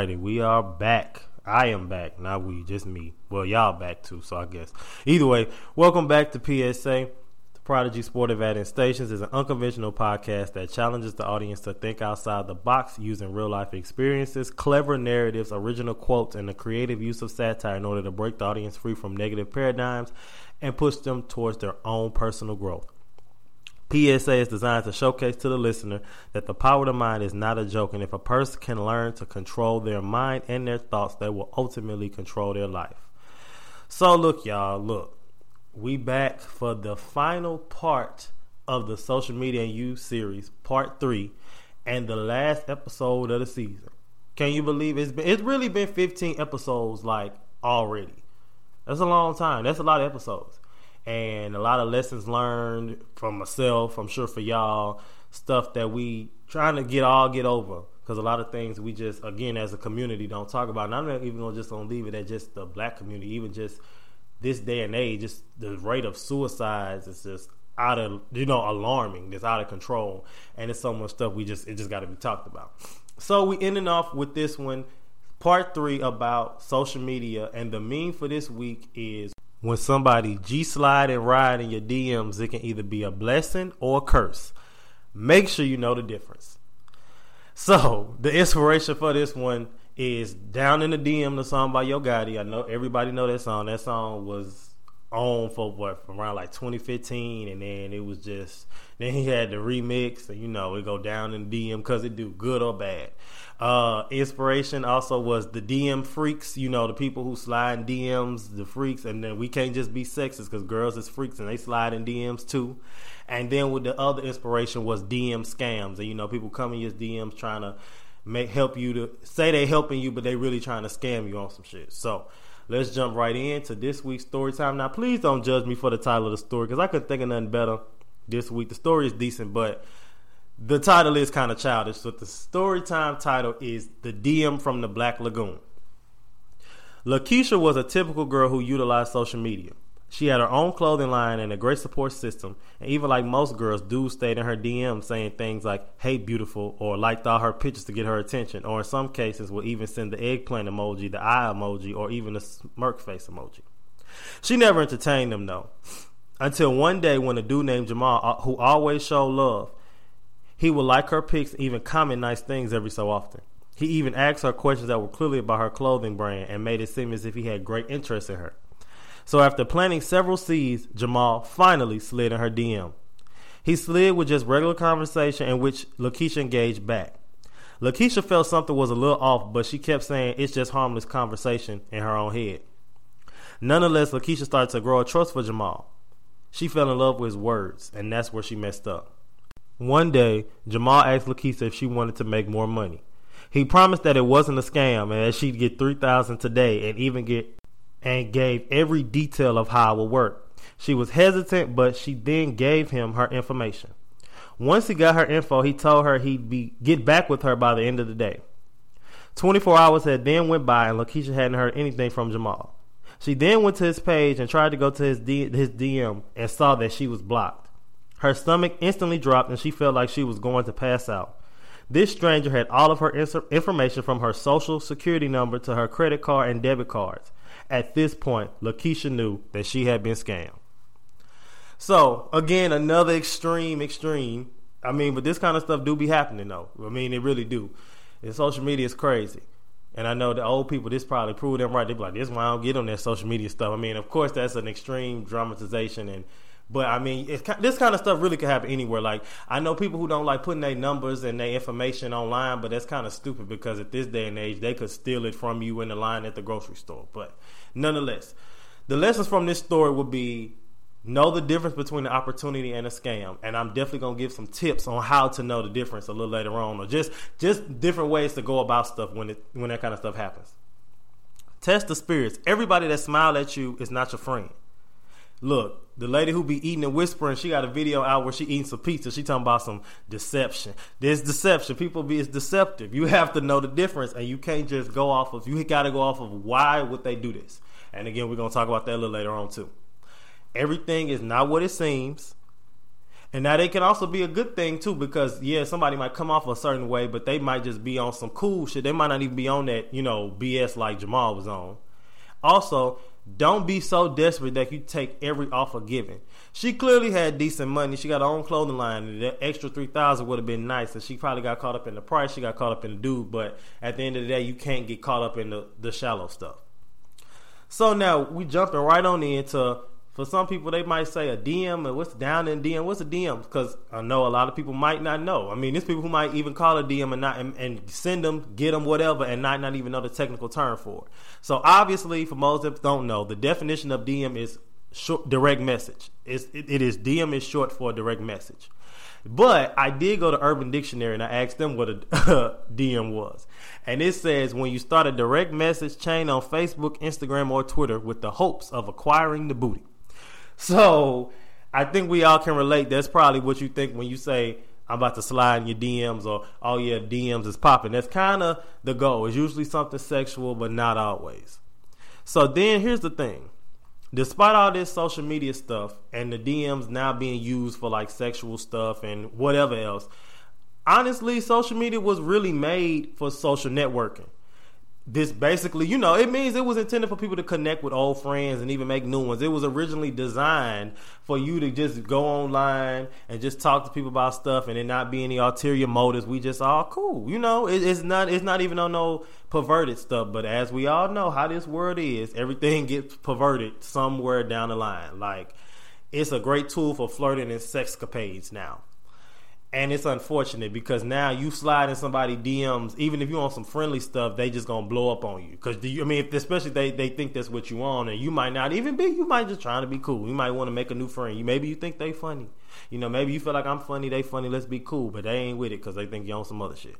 Alrighty, we are back. I am back, not we, just me. Well, y'all back too, so I guess. Either way, welcome back to PSA. The Prodigy Sport Event Stations is an unconventional podcast that challenges the audience to think outside the box using real life experiences, clever narratives, original quotes, and the creative use of satire in order to break the audience free from negative paradigms and push them towards their own personal growth. PSA is designed to showcase to the listener that the power of the mind is not a joke, and if a person can learn to control their mind and their thoughts, they will ultimately control their life. So, look, y'all, look, we back for the final part of the social media and you series, part three, and the last episode of the season. Can you believe it's been? It's really been 15 episodes, like already. That's a long time. That's a lot of episodes and a lot of lessons learned from myself. I'm sure for y'all, stuff that we trying to get all get over because a lot of things we just again as a community don't talk about. And I'm not even gonna just gonna leave it at just the black community, even just this day and age, just the rate of suicides is just out of you know alarming. It's out of control, and it's so much stuff we just it just got to be talked about. So we ending off with this one, part three about social media, and the meme for this week is when somebody G slide and ride in your DMs, it can either be a blessing or a curse. Make sure you know the difference. So the inspiration for this one is down in the DM the song by Yo Gotti. I know everybody know that song. That song was on for what around like 2015, and then it was just then he had the remix, and you know it go down in the DM because it do good or bad. Uh, inspiration also was the DM freaks, you know, the people who slide in DMs, the freaks, and then we can't just be sexist because girls is freaks and they slide in DMs too. And then with the other inspiration was DM scams, and you know, people come in DMs trying to make help you to say they helping you, but they really trying to scam you on some shit. So let's jump right into this week's story time. Now, please don't judge me for the title of the story because I couldn't think of nothing better this week. The story is decent, but the title is kind of childish. but the story time title is The DM from the Black Lagoon. Lakeisha was a typical girl who utilized social media. She had her own clothing line and a great support system, and even like most girls, dudes stayed in her DM saying things like, hey, beautiful, or liked all her pictures to get her attention, or in some cases will even send the eggplant emoji, the eye emoji, or even the smirk face emoji. She never entertained them though. Until one day when a dude named Jamal, uh, who always showed love, he would like her pics and even comment nice things every so often. He even asked her questions that were clearly about her clothing brand and made it seem as if he had great interest in her. So after planting several seeds, Jamal finally slid in her DM. He slid with just regular conversation in which Lakeisha engaged back. Lakeisha felt something was a little off, but she kept saying it's just harmless conversation in her own head. Nonetheless, Lakeisha started to grow a trust for Jamal. She fell in love with his words, and that's where she messed up. One day, Jamal asked Lakeisha if she wanted to make more money. He promised that it wasn't a scam and that she'd get three thousand today and even get and gave every detail of how it would work. She was hesitant, but she then gave him her information. Once he got her info, he told her he'd be get back with her by the end of the day. 24 hours had then went by and Lakeisha hadn't heard anything from Jamal. She then went to his page and tried to go to his, D- his DM and saw that she was blocked. Her stomach instantly dropped and she felt like she was going to pass out. This stranger had all of her information from her social security number to her credit card and debit cards. At this point, Lakeisha knew that she had been scammed. So, again, another extreme, extreme. I mean, but this kind of stuff do be happening, though. I mean, it really do. And social media is crazy. And I know the old people, this probably proved them right. They be like, this is why I don't get on that social media stuff. I mean, of course, that's an extreme dramatization and but I mean, this kind of stuff really could happen anywhere. Like I know people who don't like putting their numbers and their information online, but that's kind of stupid because at this day and age, they could steal it from you in the line at the grocery store. But nonetheless, the lessons from this story would be know the difference between an opportunity and a scam and i'm definitely going to give some tips on how to know the difference a little later on or just just different ways to go about stuff when it when that kind of stuff happens test the spirits everybody that smile at you is not your friend look the lady who be eating and whispering she got a video out where she eating some pizza she talking about some deception there's deception people be it's deceptive you have to know the difference and you can't just go off of you got to go off of why would they do this and again we're to talk about that a little later on too everything is not what it seems. And now they can also be a good thing too, because yeah, somebody might come off a certain way, but they might just be on some cool shit. They might not even be on that, you know, BS like Jamal was on. Also, don't be so desperate that you take every offer given. She clearly had decent money. She got her own clothing line. That extra three thousand would have been nice. And she probably got caught up in the price. She got caught up in the dude. But at the end of the day, you can't get caught up in the, the shallow stuff. So now we jumping right on into for some people, they might say a DM and what's down in DM. What's a DM? Because I know a lot of people might not know. I mean, there's people who might even call a DM and not and, and send them, get them, whatever, and not not even know the technical term for it. So obviously, for most that don't know, the definition of DM is short, direct message. It's, it, it is DM is short for direct message. But I did go to Urban Dictionary and I asked them what a DM was. And it says when you start a direct message chain on Facebook, Instagram, or Twitter with the hopes of acquiring the booty. So I think we all can relate. That's probably what you think when you say I'm about to slide in your DMs or oh yeah, DMs is popping. That's kind of the goal. It's usually something sexual, but not always. So then here's the thing. Despite all this social media stuff and the DMs now being used for like sexual stuff and whatever else, honestly, social media was really made for social networking this basically, you know, it means it was intended for people to connect with old friends and even make new ones. It was originally designed for you to just go online and just talk to people about stuff and it not be any ulterior motives. We just all cool, you know. It, it's not it's not even on no perverted stuff. But as we all know how this world is, everything gets perverted somewhere down the line. Like it's a great tool for flirting and sexcapades now. And it's unfortunate because now you slide in somebody DMs, even if you on some friendly stuff, they just gonna blow up on you. Cause you, I mean, if, especially they they think that's what you on, and you might not even be. You might just trying to be cool. You might want to make a new friend. You maybe you think they funny. You know, maybe you feel like I'm funny, they funny. Let's be cool, but they ain't with it because they think you on some other shit.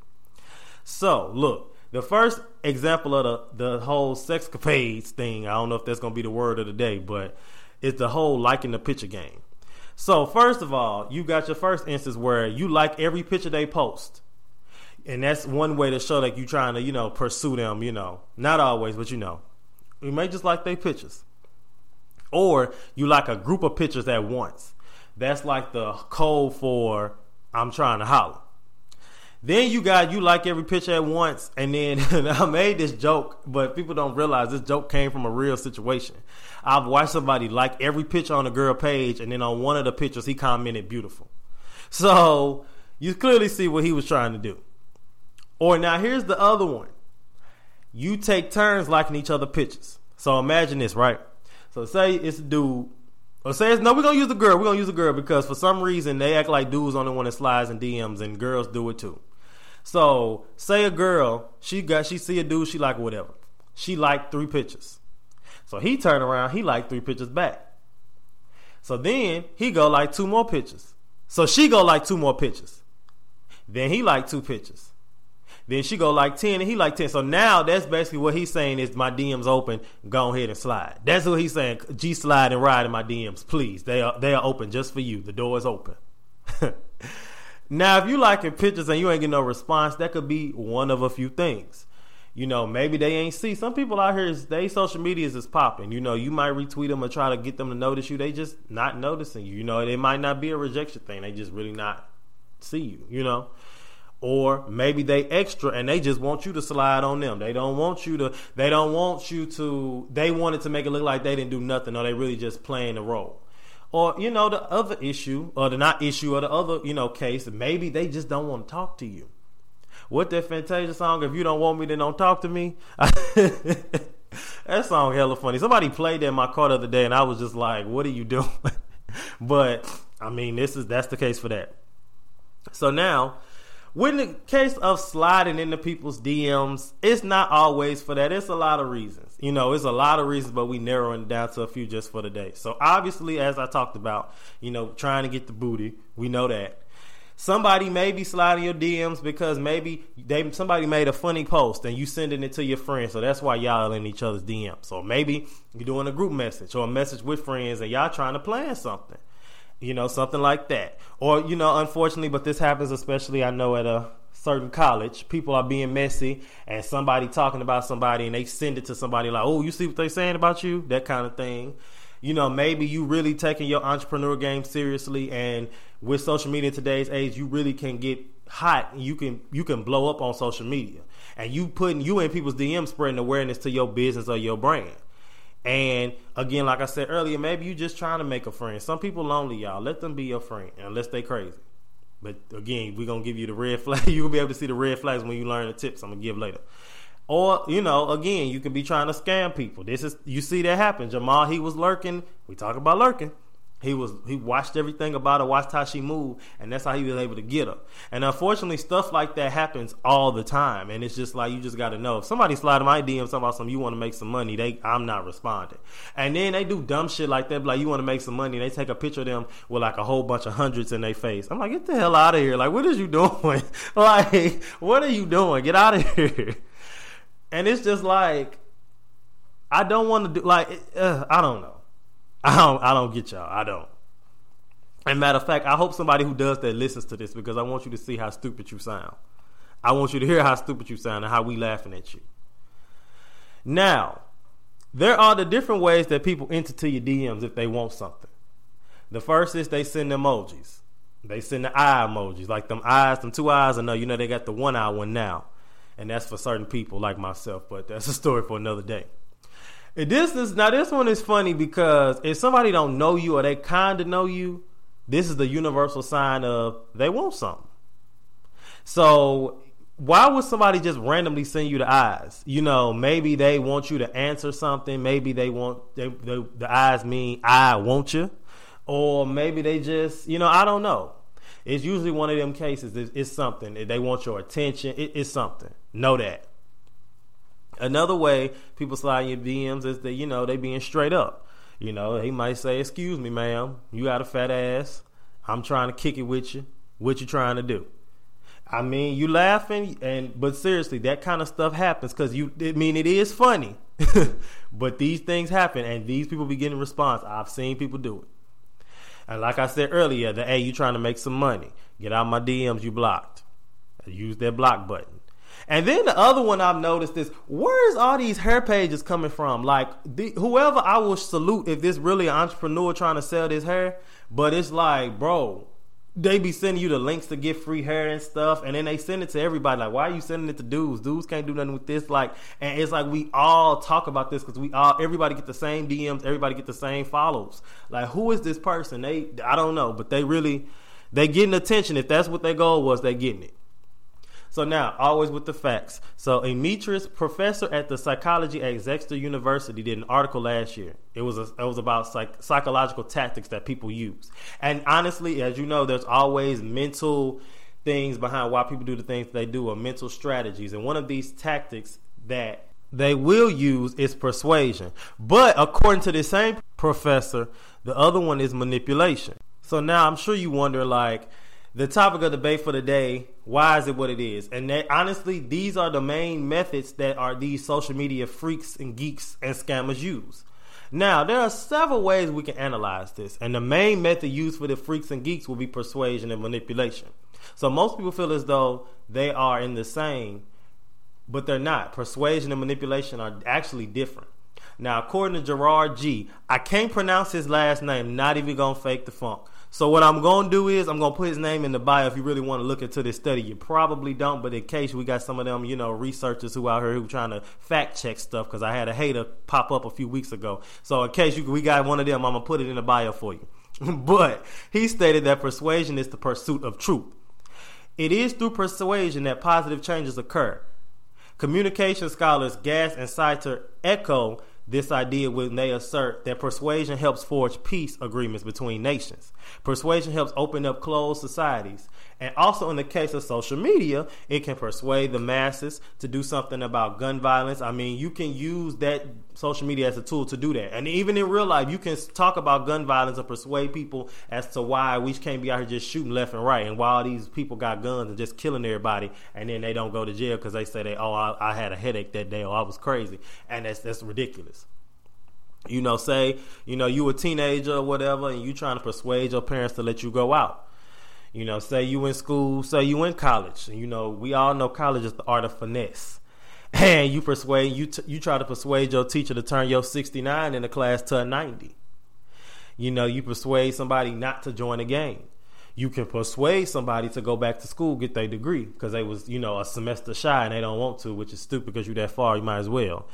So look, the first example of the the whole sexcapades thing. I don't know if that's gonna be the word of the day, but it's the whole liking the picture game. So first of all, you got your first instance where you like every picture they post. And that's one way to show that you're trying to, you know, pursue them, you know. Not always, but you know. You may just like their pictures. Or you like a group of pictures at once. That's like the code for I'm trying to holler. Then you got you like every picture at once, and then I made this joke, but people don't realize this joke came from a real situation. I've watched somebody like every picture on a girl page, and then on one of the pictures he commented beautiful. So you clearly see what he was trying to do. Or now here's the other one. You take turns liking each other pictures. So imagine this, right? So say it's a dude or say it's, no, we're gonna use the girl. We're gonna use the girl because for some reason they act like dudes only want to slides and DMs and girls do it too. So say a girl, she got she see a dude, she like whatever. She liked three pictures. So he turned around, he liked three pictures back. So then he go like two more pictures. So she go like two more pictures. Then he like two pictures. Then she go like ten and he like ten. So now that's basically what he's saying is my DMs open. Go ahead and slide. That's what he's saying. G slide and ride in my DMs, please. They are they are open just for you. The door is open. Now, if you liking pictures and you ain't getting no response, that could be one of a few things. You know, maybe they ain't see. Some people out here, they social medias is popping. You know, you might retweet them or try to get them to notice you. They just not noticing you. You know, it might not be a rejection thing. They just really not see you. You know, or maybe they extra and they just want you to slide on them. They don't want you to. They don't want you to. They wanted to make it look like they didn't do nothing, or they really just playing the role. Or you know the other issue, or the not issue, or the other you know case. Maybe they just don't want to talk to you. What that Fantasia song? If you don't want me, then don't talk to me. that song hella funny. Somebody played that in my car the other day, and I was just like, "What are you doing?" but I mean, this is that's the case for that. So now when the case of sliding into people's DMs, it's not always for that. It's a lot of reasons. You know, it's a lot of reasons, but we narrowing down to a few just for the day. So obviously, as I talked about, you know, trying to get the booty, we know that. Somebody may be sliding your DMs because maybe they somebody made a funny post and you sending it to your friends, so that's why y'all in each other's DMs. So maybe you're doing a group message or a message with friends and y'all trying to plan something you know, something like that. Or, you know, unfortunately, but this happens especially, I know, at a certain college. People are being messy and somebody talking about somebody and they send it to somebody like, oh, you see what they're saying about you? That kind of thing. You know, maybe you really taking your entrepreneur game seriously and with social media today's age, you really can get hot and you can you can blow up on social media. And you putting you in people's DM spreading awareness to your business or your brand. And again, like I said earlier, maybe you just trying to make a friend. Some people lonely, y'all. Let them be your friend unless they crazy. But again, we're gonna give you the red flag. You'll be able to see the red flags when you learn the tips I'm gonna give later. Or, you know, again, you could be trying to scam people. This is you see that happen. Jamal, he was lurking. We talk about lurking. He was he watched everything about her, watched how she moved, and that's how he was able to get her. And unfortunately, stuff like that happens all the time. And it's just like you just got to know if somebody slide my DM something about something you want to make some money, they I'm not responding. And then they do dumb shit like that, like you want to make some money, they take a picture of them with like a whole bunch of hundreds in their face. I'm like, get the hell out of here! Like, what is you doing? like, what are you doing? Get out of here! And it's just like, I don't want to do like, uh, I don't know. I don't I don't get y'all. I don't. And matter of fact, I hope somebody who does that listens to this because I want you to see how stupid you sound. I want you to hear how stupid you sound and how we laughing at you. Now, there are the different ways that people enter to your DMs if they want something. The first is they send emojis. They send the eye emojis, like them eyes, them two eyes. I know you know they got the one eye one now, and that's for certain people like myself. But that's a story for another day. This is now this one is funny because if somebody don't know you or they kind of know you, this is the universal sign of they want something. So why would somebody just randomly send you the eyes? You know, maybe they want you to answer something. Maybe they want they, they, the eyes mean I want you, or maybe they just you know I don't know. It's usually one of them cases. It's, it's something they want your attention. It, it's something. Know that. Another way people slide your DMs is that you know they being straight up. You know, he might say, "Excuse me, ma'am, you got a fat ass. I'm trying to kick it with you. What you trying to do?" I mean, you laughing, and but seriously, that kind of stuff happens because you. I mean, it is funny, but these things happen, and these people be getting response. I've seen people do it. And like I said earlier, the hey, you trying to make some money? Get out my DMs. You blocked. Use that block button. And then the other one I've noticed is where's all these hair pages coming from? Like the, whoever I will salute if this really an entrepreneur trying to sell this hair, but it's like, bro, they be sending you the links to get free hair and stuff, and then they send it to everybody. Like, why are you sending it to dudes? Dudes can't do nothing with this. Like, and it's like we all talk about this because we all everybody get the same DMs, everybody get the same follows. Like, who is this person? They I don't know, but they really they getting attention. If that's what their goal was, they getting it. So now, always with the facts. So Emetris, professor at the psychology at Exeter University, did an article last year. It was a, it was about psych, psychological tactics that people use. And honestly, as you know, there's always mental things behind why people do the things they do, or mental strategies. And one of these tactics that they will use is persuasion. But according to the same professor, the other one is manipulation. So now I'm sure you wonder like the topic of debate for the day why is it what it is? And honestly these are the main methods that are these social media freaks and geeks and scammers use. Now there are several ways we can analyze this and the main method used for the freaks and geeks will be persuasion and manipulation. So most people feel as though they are in the same but they're not. Persuasion and manipulation are actually different. Now according to gerard g i can't pronounce his last name not even gonna fake the funk So what I'm gonna do is I'm gonna put his name in the bio if you really want to look into this study. You probably don't, but in case we got some of them, you know, researchers who out here who are trying to fact check stuff because I had a hater pop up a few weeks ago. So in case you we got one of them, I'm gonna put it in the bio for you. but he stated that persuasion is the pursuit of truth. It is through persuasion that positive changes occur. Communication scholars Gass and Seiter echo this idea when they assert that persuasion helps forge peace agreements between nations. Persuasion helps open up closed societies. And also, in the case of social media, it can persuade the masses to do something about gun violence. I mean, you can use that social media as a tool to do that. And even in real life, you can talk about gun violence and persuade people as to why we can't be out here just shooting left and right. And why all these people got guns and just killing everybody, and then they don't go to jail because they say they, oh, I, I had a headache that day, or I was crazy, and that's that's ridiculous you know, say, you know, you a teenager or whatever, and you trying to persuade your parents to let you go out. You know, say you in school, say you in college. You know, we all know college is the art of finesse. And you persuade you t- you try to persuade your teacher to turn your 69 in the class to a 90. You know, you persuade somebody not to join a game. You can persuade somebody to go back to school, get their degree because they was, you know, a semester shy and they don't want to, which is stupid because you that far, you might as well.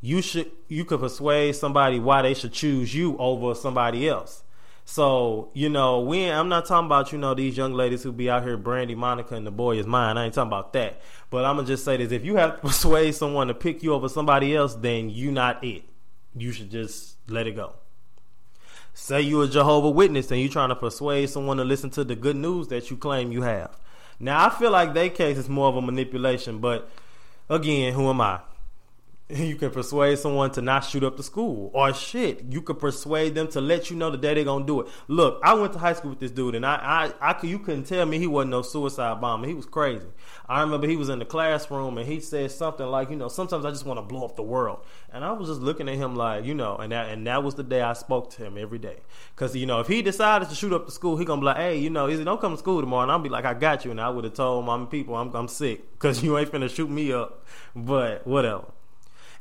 You should you could persuade somebody why they should choose you over somebody else. So, you know, we I'm not talking about, you know, these young ladies who be out here Brandy Monica and the boy is mine. I ain't talking about that. But I'm gonna just say this if you have to persuade someone to pick you over somebody else, then you not it. You should just let it go. Say you a Jehovah Witness and you trying to persuade someone to listen to the good news that you claim you have. Now I feel like their case is more of a manipulation, but again, who am I? you can persuade someone to not shoot up the school. Or shit you could persuade them to let you know the day they're gonna do it. Look i went to high school with this dude and i i, I you couldn't tell me he wasn't no suicide bomber. He was crazy. I remember he was in the classroom and he said something like you know sometimes i just want to blow up the world. And i was just looking at him like you know and that and that was the day i spoke to him every day. Because you know if he decided to shoot up the school he gonna be like hey you know he don't come to school tomorrow and i'll be like i got you. And i would have told my people i'm, I'm sick because you ain't finna shoot me up. But whatever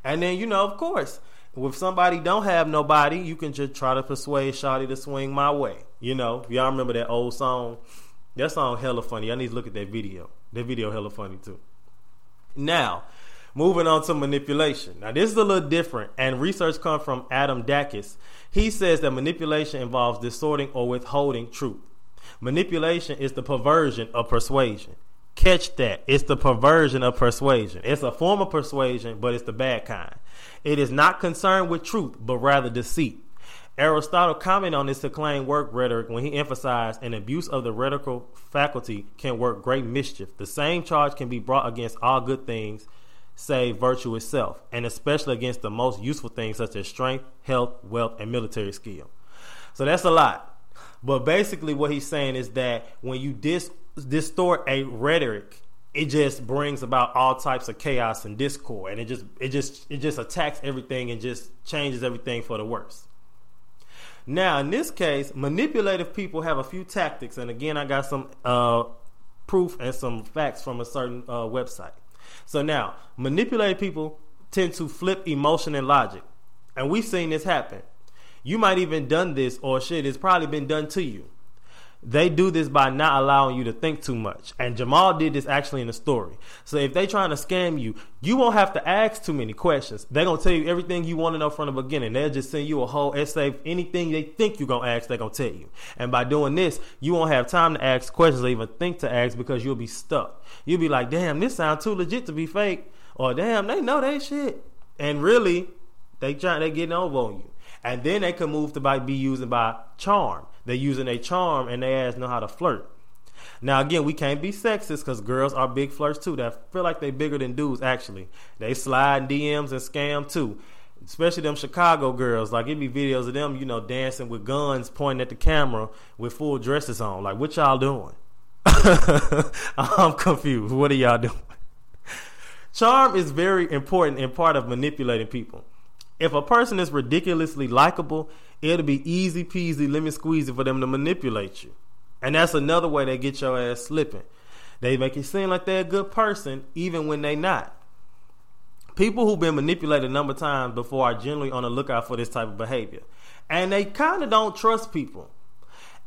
and then, you know, of course, if somebody don't have nobody, you can just try to persuade Shotty to swing my way. You know, y'all remember that old song? That song hella funny. I need to look at that video. That video hella funny too. Now, moving on to manipulation. Now, this is a little different, and research comes from Adam Dacus. He says that manipulation involves distorting or withholding truth. Manipulation is the perversion of persuasion. Catch that. It's the perversion of persuasion. It's a form of persuasion, but it's the bad kind. It is not concerned with truth, but rather deceit. Aristotle commented on this acclaimed work rhetoric when he emphasized an abuse of the rhetorical faculty can work great mischief. The same charge can be brought against all good things, save virtue itself, and especially against the most useful things such as strength, health, wealth, and military skill. So that's a lot. But basically, what he's saying is that when you dis distort a rhetoric, it just brings about all types of chaos and discord, and it just it just it just attacks everything and just changes everything for the worse. Now, in this case, manipulative people have a few tactics, and again, I got some uh, proof and some facts from a certain uh, website. So now, manipulative people tend to flip emotion and logic, and we've seen this happen. You might even done this, or shit, it's probably been done to you they do this by not allowing you to think too much. And Jamal did this actually in the story. So if they trying to scam you, you won't have to ask too many questions. They're gonna tell you everything you want to know from the beginning. They'll just send you a whole essay. Anything they think you're gonna ask, they're gonna tell you. And by doing this, you won't have time to ask questions or even think to ask because you'll be stuck. You'll be like, damn, this sounds too legit to be fake. Or damn, they know they shit. And really, they trying they getting over on you. And then they can move to by be using by charm. They're using a charm and they ass know how to flirt. Now again, we can't be sexist because girls are big flirts too. That feel like they bigger than dudes. Actually, they slide DMs and scam too. Especially them Chicago girls. Like it be videos of them, you know, dancing with guns pointing at the camera with full dresses on. Like what y'all doing? I'm confused. What are y'all doing? Charm is very important in part of manipulating people. If a person is ridiculously likable, it'll be easy peasy, lemon squeezy for them to manipulate you. And that's another way they get your ass slipping. They make it seem like they're a good person, even when they're not. People who've been manipulated a number of times before are generally on the lookout for this type of behavior. And they kind of don't trust people.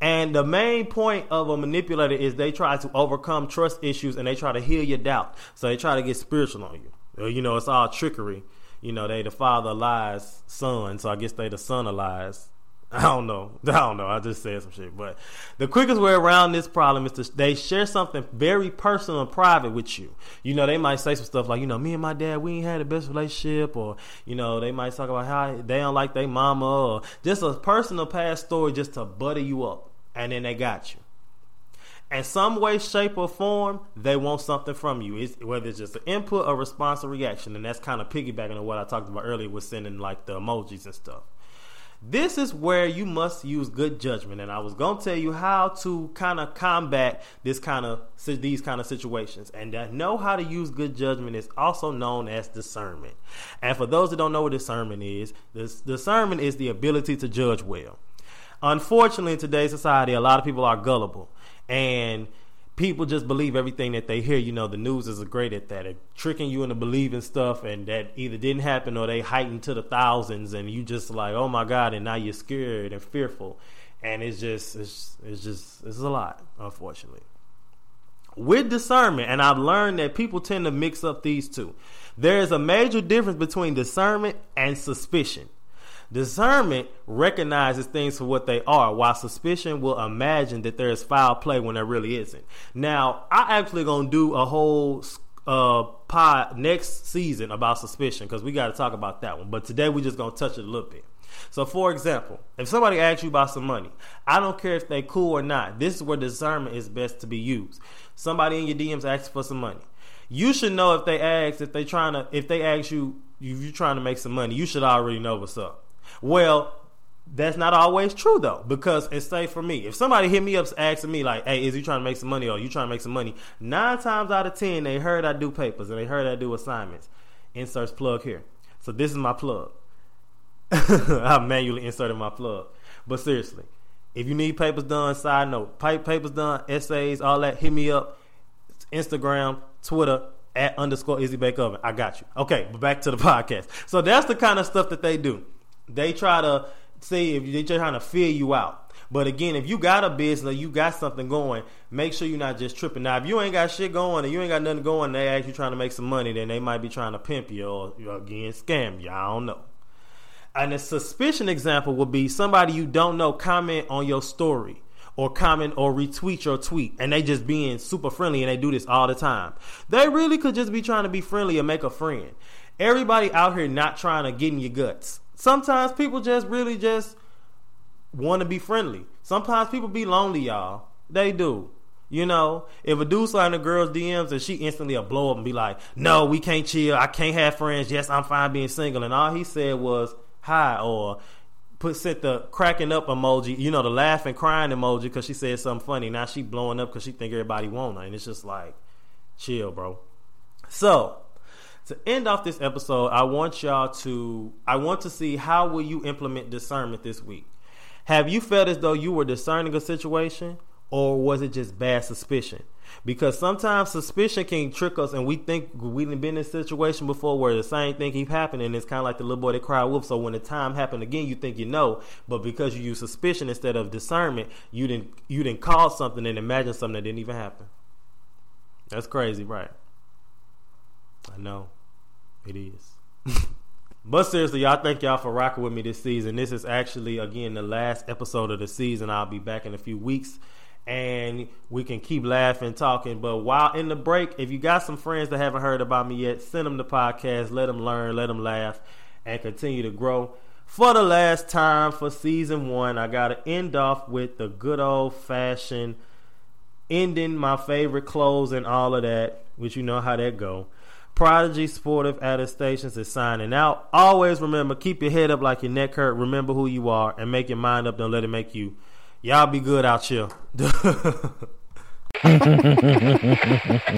And the main point of a manipulator is they try to overcome trust issues and they try to heal your doubt. So they try to get spiritual on you. Uh, you know, it's all trickery. You know, they the father lies son, so I guess they the son of lies. I don't know. I don't know. I just said some shit. But the quickest way around this problem is to they share something very personal and private with you. You know, they might say some stuff like, you know, me and my dad, we ain't had the best relationship, or you know, they might talk about how they don't like their mama, or just a personal past story just to butter you up, and then they got you. In some way, shape, or form, they want something from you. It's, whether it's just an input, a response, or reaction, and that's kind of piggybacking on what I talked about earlier with sending like the emojis and stuff. This is where you must use good judgment, and I was gonna tell you how to kind of combat this kind of these kind of situations. And that know how to use good judgment is also known as discernment. And for those that don't know what discernment is, this discernment is the ability to judge well. Unfortunately, in today's society, a lot of people are gullible, and people just believe everything that they hear. You know, the news is great at that, at tricking you into believing stuff, and that either didn't happen or they heightened to the thousands, and you just like, oh my god, and now you're scared and fearful, and it's just, it's, it's just, it's a lot, unfortunately. With discernment, and I've learned that people tend to mix up these two. There is a major difference between discernment and suspicion. Discernment recognizes things for what they are, while suspicion will imagine that there is foul play when there really isn't. Now, I actually gonna do a whole uh pod next season about suspicion because we got to talk about that one. But today we just gonna touch it a little bit. So, for example, if somebody asks you about some money, I don't care if they cool or not. This is where discernment is best to be used. Somebody in your DMs asks for some money. You should know if they ask if they trying to if they ask you if you're trying to make some money. You should already know what's up. Well, that's not always true though, because it's safe for me, if somebody hit me up asking me like, "Hey, is you trying to make some money?" or "You trying to make some money?" Nine times out of ten, they heard I do papers and they heard I do assignments. Inserts plug here. So this is my plug. I manually inserted my plug, but seriously, if you need papers done, side note, pipe, papers done, essays, all that, hit me up. Instagram, Twitter, at underscore Izzy Bake Oven. I got you. Okay, but back to the podcast. So that's the kind of stuff that they do. They try to see if they're trying to fill you out. But again, if you got a business, you got something going, make sure you're not just tripping. Now, if you ain't got shit going and you ain't got nothing going, they actually trying to make some money, then they might be trying to pimp you or again scam you. I don't know. And a suspicion example would be somebody you don't know comment on your story or comment or retweet your tweet and they just being super friendly and they do this all the time. They really could just be trying to be friendly and make a friend. Everybody out here not trying to get in your guts sometimes people just really just want to be friendly. Sometimes people be lonely, y'all. They do. You know, if a dude slide in a girl's DMs and she instantly a blow up and be like, "No, we can't chill. I can't have friends. Yes, I'm fine being single." And all he said was hi or put set the cracking up emoji, you know, the laughing crying emoji because she said something funny. Now she blowing up because she think everybody want her, and it's just like, chill, bro. So to end off this episode, I want y'all to I want to see how will you implement discernment this week. Have you felt as though you were discerning a situation or was it just bad suspicion? Because sometimes suspicion can trick us and we think we've been in a situation before where the same thing keep happening. It's kind of like the little boy that cried wolf. So when the time happened again, you think you know, but because you use suspicion instead of discernment, you didn't you didn't cause something and imagine something that didn't even happen. That's crazy, right? I know. It is. but seriously, y'all thank y'all for rocking with me this season. This is actually again the last episode of the season. I'll be back in a few weeks and we can keep laughing, talking. But while in the break, if you got some friends that haven't heard about me yet, send them the podcast, let them learn, let them laugh, and continue to grow. For the last time for season one, I got to end off with the good old fashioned ending my favorite clothes and all of that, which you know how that go. Prodigy Sportive Attestations is signing out. Always remember, keep your head up like your neck hurt. Remember who you are and make your mind up. Don't let it make you. Y'all be good out here.